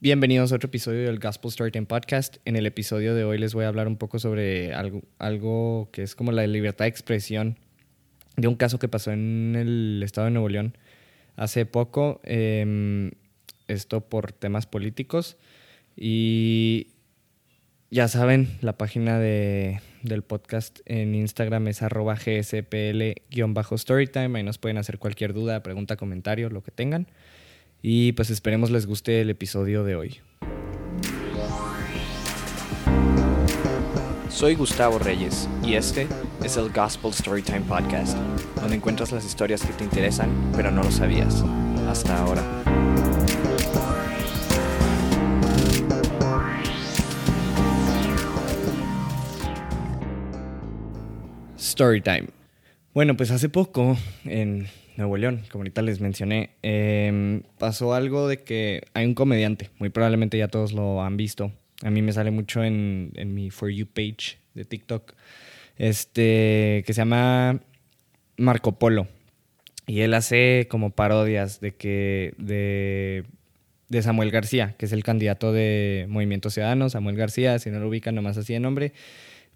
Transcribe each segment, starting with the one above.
Bienvenidos a otro episodio del Gospel Storytime Podcast. En el episodio de hoy les voy a hablar un poco sobre algo, algo que es como la libertad de expresión de un caso que pasó en el estado de Nuevo León hace poco. Em, esto por temas políticos. Y ya saben, la página de, del podcast en Instagram es arroba gspl-storytime. Ahí nos pueden hacer cualquier duda, pregunta, comentario, lo que tengan. Y pues esperemos les guste el episodio de hoy. Soy Gustavo Reyes y este es el Gospel Storytime Podcast, donde encuentras las historias que te interesan pero no lo sabías hasta ahora. Storytime. Bueno, pues hace poco en Nuevo León, como ahorita les mencioné, em, pasó algo de que hay un comediante, muy probablemente ya todos lo han visto. A mí me sale mucho en, mi For You page de TikTok, este, que se llama Marco Polo. Y él hace como parodias de que de, de Samuel García, que es el candidato de Movimiento Ciudadano. Samuel García, si no lo ubican nomás así de nombre,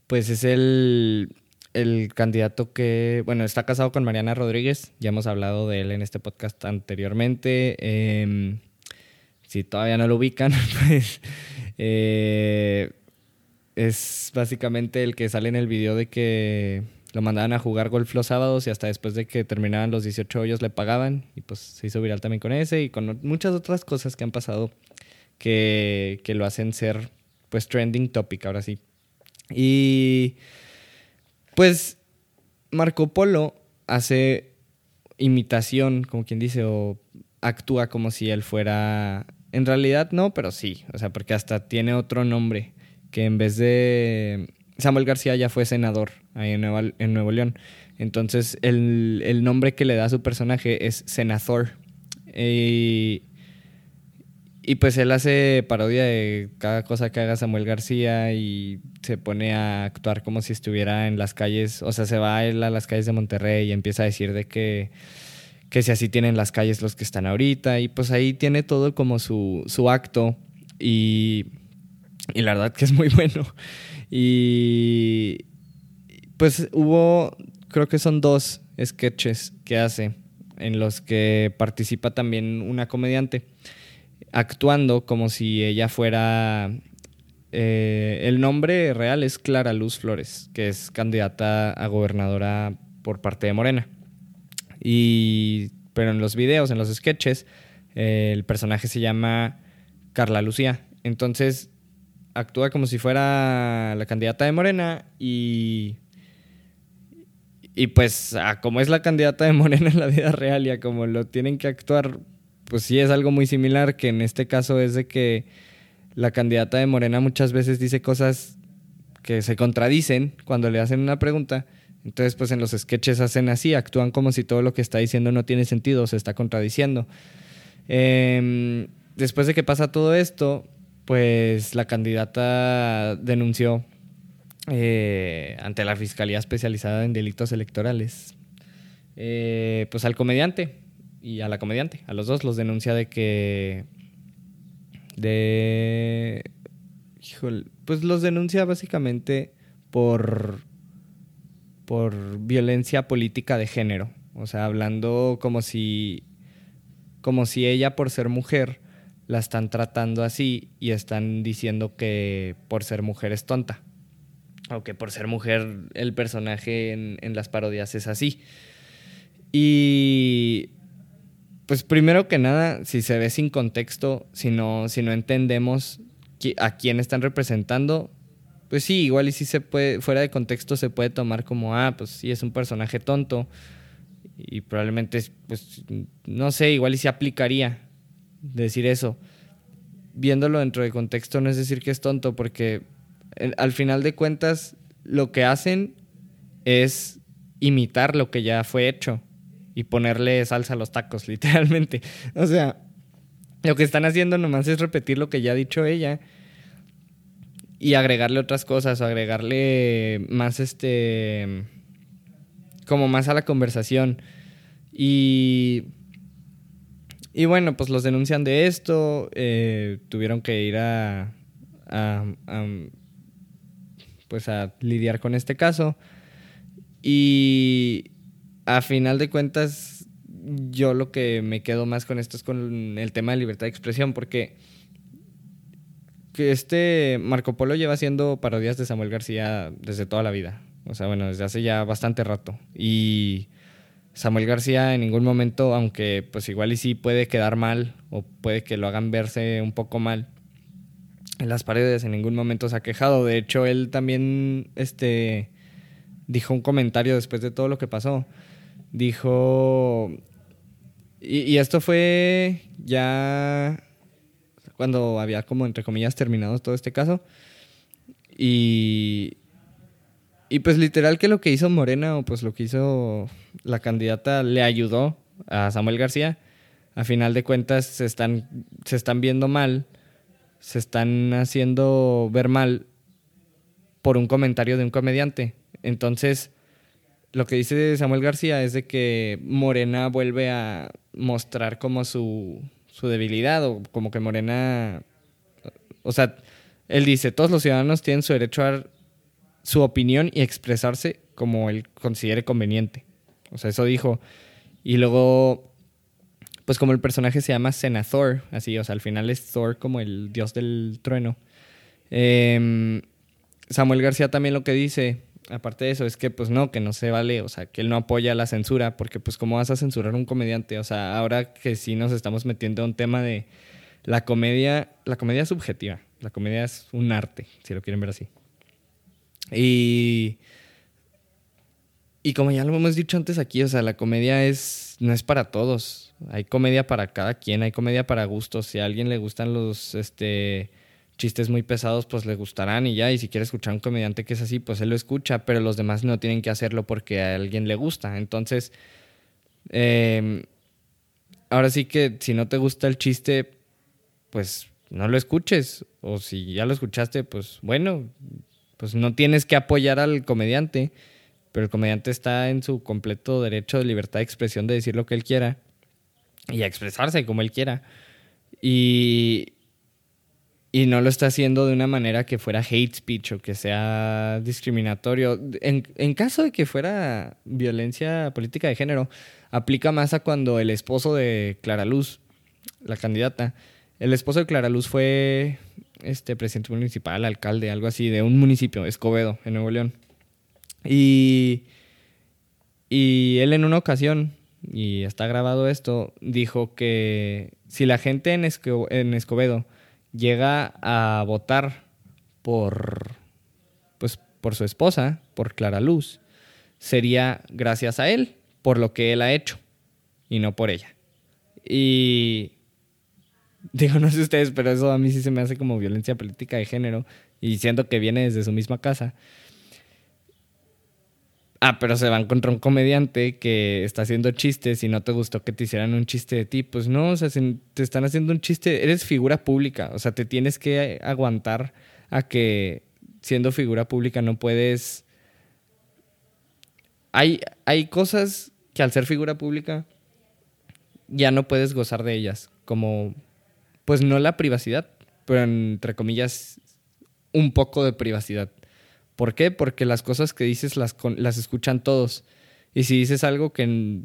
pues es el el candidato que, bueno, está casado con Mariana Rodríguez, ya hemos hablado de él en este podcast anteriormente. Em, si todavía no lo ubican, pues eh, es básicamente el que sale en el video de que lo mandaban a jugar golf los sábados y hasta después de que terminaban los 18 hoyos le pagaban y pues se hizo viral también con ese y con muchas otras cosas que han pasado que, que lo hacen ser pues trending topic ahora sí. Y pues Marco Polo hace imitación, como quien dice, o actúa como si él fuera... En realidad no, pero sí, o sea, porque hasta tiene otro nombre, que en vez de... Samuel García ya fue senador ahí en, en Nuevo León. Entonces el, el, nombre que le da a su personaje es Senador. Y y pues él hace parodia de cada cosa que haga Samuel García y se pone a actuar como si estuviera en las calles, o sea, se va a él a las calles de Monterrey y empieza a decir de que, que si así tienen las calles los que están ahorita. Y pues ahí tiene todo como su, su acto. Y, y la verdad que es muy bueno. Y pues hubo, creo que son dos sketches que hace en los que participa también una comediante actuando como si ella fuera... Eh, el nombre real es Clara Luz Flores, que es candidata a gobernadora por parte de Morena. Y, pero en los videos, en los sketches, el personaje se llama Carla Lucía. Entonces actúa como si fuera la candidata de Morena y y pues como es la candidata de Morena en la vida real y a como lo tienen que actuar pues sí es algo muy similar, que en este caso es de que la candidata de Morena muchas veces dice cosas que se contradicen cuando le hacen una pregunta. Entonces, pues en los sketches hacen así, actúan como si todo lo que está diciendo no tiene sentido, se está contradiciendo. Em, después de que pasa todo esto, pues la candidata denunció eh, ante la Fiscalía Especializada en Delitos Electorales, eh, pues al comediante, y a la comediante. A los dos los denuncia de que. De. Híjole, pues los denuncia básicamente por. por violencia política de género. O sea, hablando como si. como si ella, por ser mujer, la están tratando así y están diciendo que por ser mujer es tonta. O que por ser mujer el personaje en, en las parodias es así. Y pues primero que nada, si se ve sin contexto, si no, si no entendemos a quién están representando, pues sí, igual y si se puede, fuera de contexto se puede tomar como, ah, pues sí, es un personaje tonto. Y probablemente, pues, no sé, igual y se aplicaría decir eso. Viéndolo dentro de contexto no es decir que es tonto, porque al final de cuentas lo que hacen es imitar lo que ya fue hecho y ponerle salsa a los tacos, literalmente. O sea, lo que están haciendo nomás es repetir lo que ya ha dicho ella y agregarle otras cosas o agregarle más este como más a la conversación y Y bueno, pues los denuncian de esto, eh, tuvieron que ir a, a, pues a lidiar con este caso. Y a final de cuentas, yo lo que me quedo más con esto es con el tema de libertad de expresión, porque que este Marco Polo lleva haciendo parodias de Samuel García desde toda la vida. O sea, bueno, desde hace ya bastante rato. Y Samuel García en ningún momento, aunque pues igual y sí puede quedar mal o puede que lo hagan verse un poco mal, en las paredes en ningún momento se ha quejado. De hecho, él también este, dijo un comentario después de todo lo que pasó. Dijo... Y, esto fue ya cuando había como entre comillas terminado todo este caso. Y, y pues literal que lo que hizo Morena o pues lo que hizo la candidata le ayudó a Samuel García. A final de cuentas se están, se están viendo mal, se están haciendo ver mal por un comentario de un comediante. Entonces, lo que dice Samuel García es de que Morena vuelve a mostrar como su, su debilidad o como que Morena... O sea, él dice, todos los ciudadanos tienen su derecho a su opinión y expresarse como él considere conveniente. O sea, eso dijo. Y luego, pues como el personaje se llama Senathor, así, o sea, al final es Thor como el dios del trueno. Em, Samuel García también lo que dice, aparte de eso, es que pues no, que no se vale, o sea, que él no apoya la censura, porque pues cómo vas a censurar a un comediante, o sea, ahora que sí nos estamos metiendo a un tema de la comedia, la comedia subjetiva, la comedia es un arte, si lo quieren ver así. Y, y como ya lo hemos dicho antes aquí, o sea, la comedia es, no es para todos. Hay comedia para cada quien, hay comedia para gustos. Si a alguien le gustan los este, chistes muy pesados, pues le gustarán y ya. Y si quiere escuchar a un comediante que es así, pues él lo escucha, pero los demás no tienen que hacerlo porque a alguien le gusta. Entonces, em, ahora sí que si no te gusta el chiste, pues no lo escuches. O si ya lo escuchaste, pues bueno, pues no tienes que apoyar al comediante, pero el comediante está en su completo derecho de libertad de expresión de decir lo que él quiera y a expresarse como él quiera. Y, y no lo está haciendo de una manera que fuera hate speech o que sea discriminatorio. En, en, caso de que fuera violencia política de género, aplica más a cuando el esposo de Clara Luz, la candidata, el esposo de Clara Luz fue este presidente municipal, alcalde, algo así, de un municipio, Escobedo, en Nuevo León. Y, y él en una ocasión, y está grabado esto, dijo que si la gente en, en Escobedo llega a votar por, pues, por su esposa, por Clara Luz, sería gracias a él, por lo que él ha hecho, y no por ella. Y Digo, no sé ustedes, pero eso a mí sí se me hace como violencia política de género y siento que viene desde su misma casa. Ah, pero se van contra un comediante que está haciendo chistes y no te gustó que te hicieran un chiste de ti. Pues no, o sea, te están haciendo un chiste, eres figura pública, o sea, te tienes que aguantar a que siendo figura pública no puedes... Hay, hay cosas que al ser figura pública ya no puedes gozar de ellas, como pues no la privacidad, pero entre comillas, un poco de privacidad. ¿Por qué? Porque las cosas que dices las, las escuchan todos. Y si dices algo que...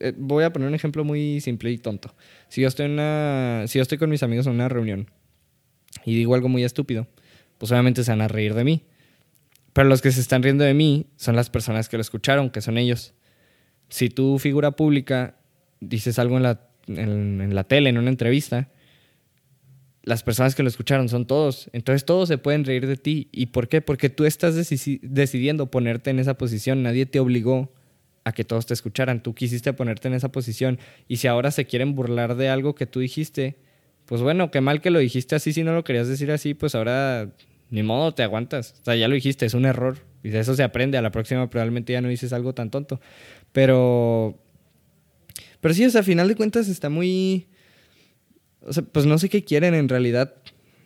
Eh, voy a poner un ejemplo muy simple y tonto. Si yo estoy, en una, si yo estoy con mis amigos en una reunión y digo algo muy estúpido, pues obviamente se van a reír de mí. Pero los que se están riendo de mí son las personas que lo escucharon, que son ellos. Si tú, figura pública, dices algo en la en, la tele, en una entrevista, las personas que lo escucharon son todos. Entonces todos se pueden reír de ti. ¿Y por qué? Porque tú estás decidiendo ponerte en esa posición. Nadie te obligó a que todos te escucharan. Tú quisiste ponerte en esa posición. Y si ahora se quieren burlar de algo que tú dijiste, pues bueno, qué mal que lo dijiste así. Si no lo querías decir así, pues ahora ni modo, te aguantas. O sea, ya lo dijiste, es un error. Y de eso se aprende. A la próxima probablemente ya no dices algo tan tonto. Pero pero sí, o sea, a final de cuentas está muy... O sea, pues no sé qué quieren en realidad.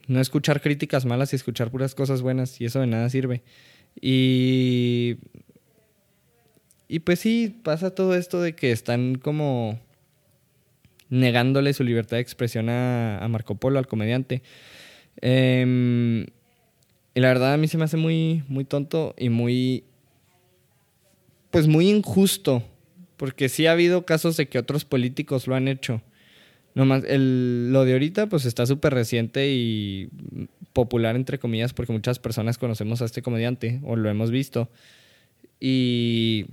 No escuchar críticas malas y escuchar puras cosas buenas y eso de nada sirve. Y... Y pues sí, pasa todo esto de que están como negándole su libertad de expresión a, Marco Polo, al comediante. Em, y la verdad a mí se me hace muy, muy tonto y muy, pues muy injusto, porque sí ha habido casos de que otros políticos lo han hecho. Nomás, el, lo de ahorita pues está súper reciente y popular entre comillas porque muchas personas conocemos a este comediante o lo hemos visto. Y,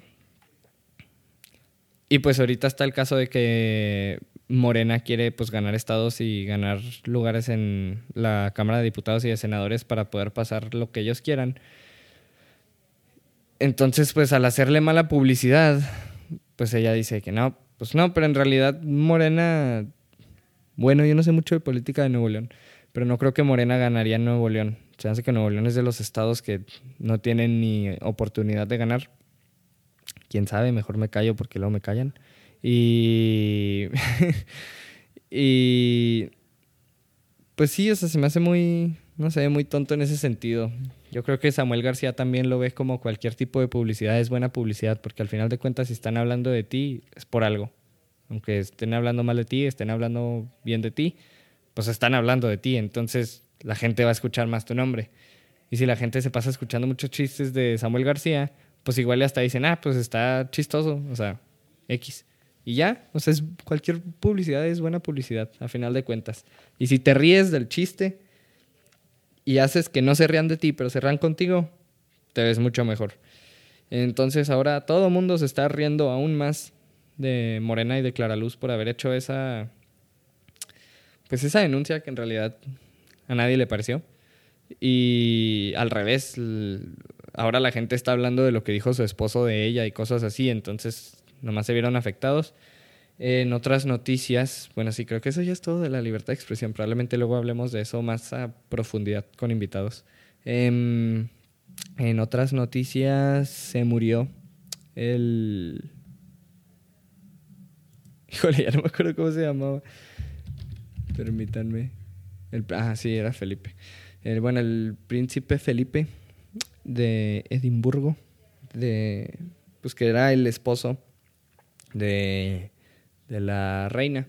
y pues ahorita está el caso de que Morena quiere pues ganar estados y ganar lugares en la Cámara de Diputados y de Senadores para poder pasar lo que ellos quieran. Entonces pues al hacerle mala publicidad, pues ella dice que no, pues no, pero en realidad Morena bueno, yo no sé mucho de política de Nuevo León, pero no creo que Morena ganaría en Nuevo León. Se hace que Nuevo León es de los estados que no tienen ni oportunidad de ganar. Quién sabe, mejor me callo porque luego me callan. Y. y. Pues sí, o sea, se me hace muy. No sé, muy tonto en ese sentido. Yo creo que Samuel García también lo ve como cualquier tipo de publicidad es buena publicidad, porque al final de cuentas, si están hablando de ti, es por algo aunque estén hablando mal de ti, estén hablando bien de ti, pues están hablando de ti, entonces la gente va a escuchar más tu nombre. Y si la gente se pasa escuchando muchos chistes de Samuel García, pues igual hasta dicen, ah, pues está chistoso, o sea, X. Y ya, o sea, cualquier publicidad es buena publicidad, a final de cuentas. Y si te ríes del chiste y haces que no se rían de ti, pero se rían contigo, te ves mucho mejor. Entonces ahora todo mundo se está riendo aún más de Morena y de Clara Luz por haber hecho esa pues esa denuncia que en realidad a nadie le pareció. Y al revés, ahora la gente está hablando de lo que dijo su esposo de ella y cosas así, entonces nomás se vieron afectados. En otras noticias, bueno, sí, creo que eso ya es todo de la libertad de expresión. Probablemente luego hablemos de eso más a profundidad con invitados. Em, en otras noticias, se murió el Híjole, ya no me acuerdo cómo se llamaba. Permítanme. El, ah, sí, era Felipe. El, bueno, el príncipe Felipe de Edimburgo, de, pues que era el esposo de, de la reina.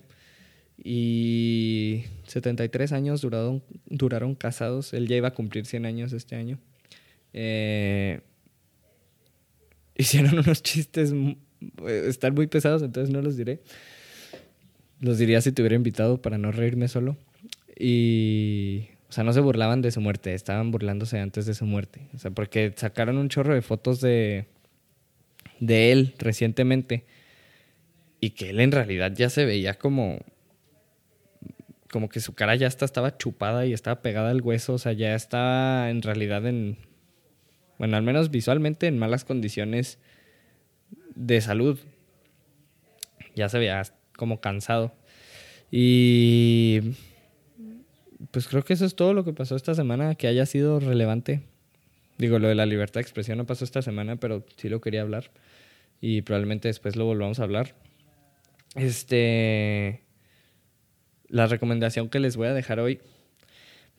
Y 73 años duraron, duraron casados. Él ya iba a cumplir 100 años este año. Eh, hicieron unos chistes, están muy pesados, entonces no los diré. Los diría si te hubiera invitado para no reírme solo. Y, o sea, no se burlaban de su muerte, estaban burlándose antes de su muerte. O sea, porque sacaron un chorro de fotos de, de él recientemente y que él en realidad ya se veía como como que su cara ya estaba chupada y estaba pegada al hueso, o sea, ya estaba en realidad en bueno, al menos visualmente en malas condiciones de salud. Ya se veía como cansado. Y pues creo que eso es todo lo que pasó esta semana que haya sido relevante. Digo, lo de la libertad de expresión no pasó esta semana, pero sí lo quería hablar. Y probablemente después lo volvamos a hablar. Este. La recomendación que les voy a dejar hoy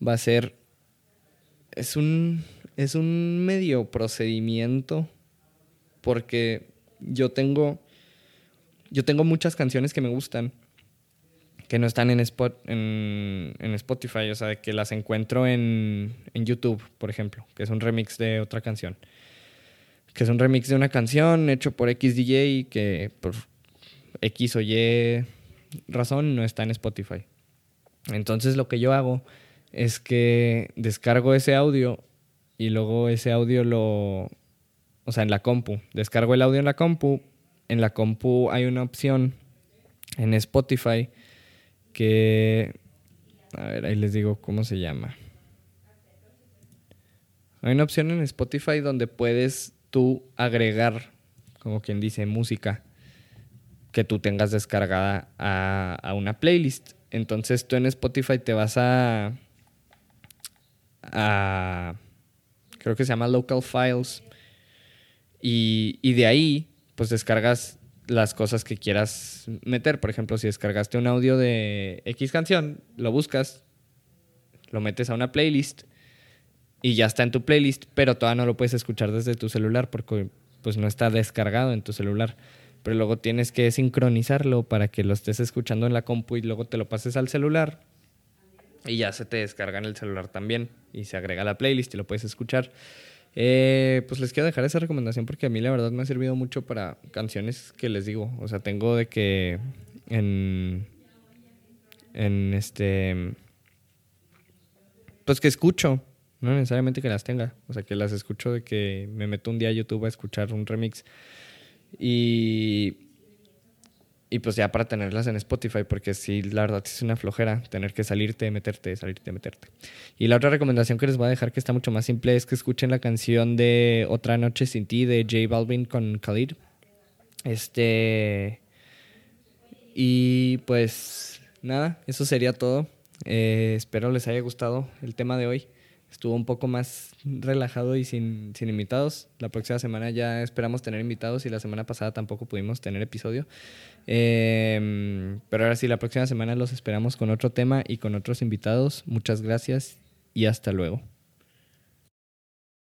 va a ser. Es un. Es un medio procedimiento. Porque yo tengo yo tengo muchas canciones que me gustan que no están en, spot, en, Spotify, o sea, que las encuentro en, YouTube, por ejemplo, que es un remix de otra canción. Que es un remix de una canción hecho por XDJ que por X o Y razón no está en Spotify. Entonces lo que yo hago es que descargo ese audio y luego ese audio lo... O sea, en la compu. Descargo el audio en la compu, en la compu hay una opción en Spotify que... A ver, ahí les digo cómo se llama. Hay una opción en Spotify donde puedes tú agregar, como quien dice, música que tú tengas descargada a, a una playlist. Entonces tú en Spotify te vas a, a creo que se llama Local Files. Y, y de ahí pues descargas las cosas que quieras meter. Por ejemplo, si descargaste un audio de X canción, lo buscas, lo metes a una playlist y ya está en tu playlist, pero todavía no lo puedes escuchar desde tu celular porque pues no está descargado en tu celular. pero luego tienes que sincronizarlo para que lo estés escuchando en la compu y luego te lo pases al celular y ya se te descarga en el celular también y se agrega a la playlist y lo puedes escuchar. Eh, pues les quiero dejar esa recomendación porque a mí la verdad me ha servido mucho para canciones que les digo. O sea, tengo de que en, en este... Pues que escucho, no necesariamente que las tenga. O sea, que las escucho de que me meto un día a YouTube a escuchar un remix. Y y pues ya para tenerlas en Spotify, porque sí, la verdad es una flojera tener que salirte, meterte, salirte, meterte. Y la otra recomendación que les voy a dejar, que está mucho más simple, es que escuchen la canción de Otra Noche Sin Ti de J Balvin con Khalid. Este. Y pues nada, eso sería todo. Eh, espero les haya gustado el tema de hoy estuvo un poco más relajado y sin, sin, invitados. La próxima semana ya esperamos tener invitados y la semana pasada tampoco pudimos tener episodio. Em, pero ahora sí, la próxima semana los esperamos con otro tema y con otros invitados. Muchas gracias y hasta luego.